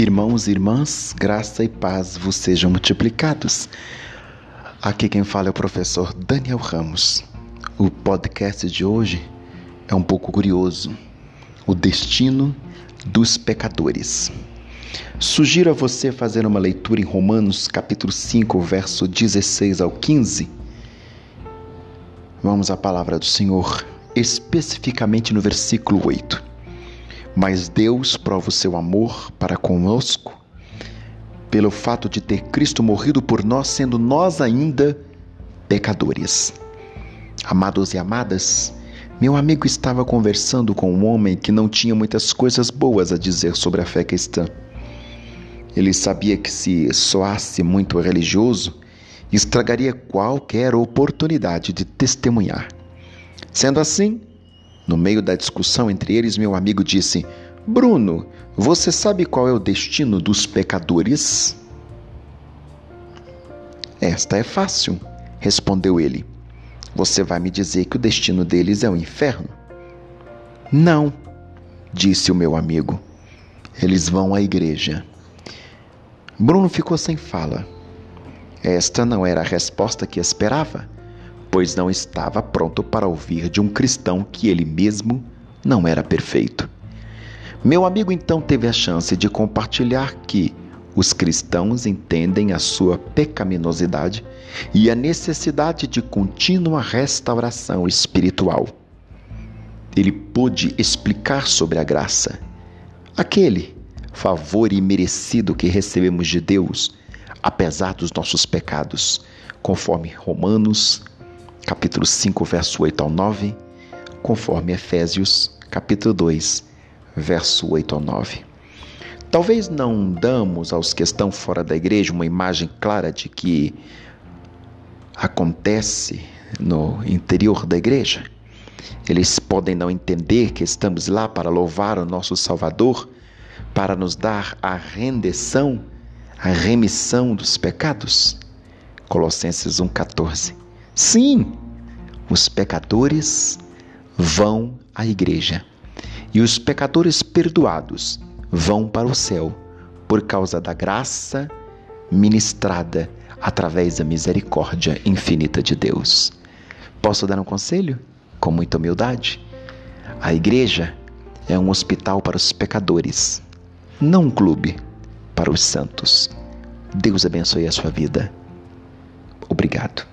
Irmãos e irmãs, graça e paz vos sejam multiplicados. Aqui quem fala é o professor Daniel Ramos. O podcast de hoje é um pouco curioso. O destino dos pecadores. Sugiro a você fazer uma leitura em Romanos capítulo 5, verso 16 ao 15. Vamos à palavra do Senhor, especificamente no versículo 8. Mas Deus prova o seu amor para conosco pelo fato de ter Cristo morrido por nós, sendo nós ainda pecadores. Amados e amadas, meu amigo estava conversando com um homem que não tinha muitas coisas boas a dizer sobre a fé cristã. Ele sabia que se soasse muito religioso, estragaria qualquer oportunidade de testemunhar. Sendo assim, no meio da discussão entre eles, meu amigo disse: Bruno, você sabe qual é o destino dos pecadores? Esta é fácil, respondeu ele. Você vai me dizer que o destino deles é o inferno? Não, disse o meu amigo. Eles vão à igreja. Bruno ficou sem fala. Esta não era a resposta que esperava pois não estava pronto para ouvir de um cristão que ele mesmo não era perfeito. Meu amigo então teve a chance de compartilhar que os cristãos entendem a sua pecaminosidade e a necessidade de contínua restauração espiritual. Ele pôde explicar sobre a graça, aquele favor imerecido que recebemos de Deus, apesar dos nossos pecados, conforme Romanos capítulo 5, verso 8 ao 9, conforme Efésios, capítulo 2, verso 8 ao 9. Talvez não damos aos que estão fora da igreja uma imagem clara de que acontece no interior da igreja. Eles podem não entender que estamos lá para louvar o nosso Salvador, para nos dar a rendição, a remissão dos pecados. Colossenses 1,14. Sim, os pecadores vão à igreja e os pecadores perdoados vão para o céu por causa da graça ministrada através da misericórdia infinita de Deus. Posso dar um conselho? Com muita humildade. A igreja é um hospital para os pecadores, não um clube para os santos. Deus abençoe a sua vida. Obrigado.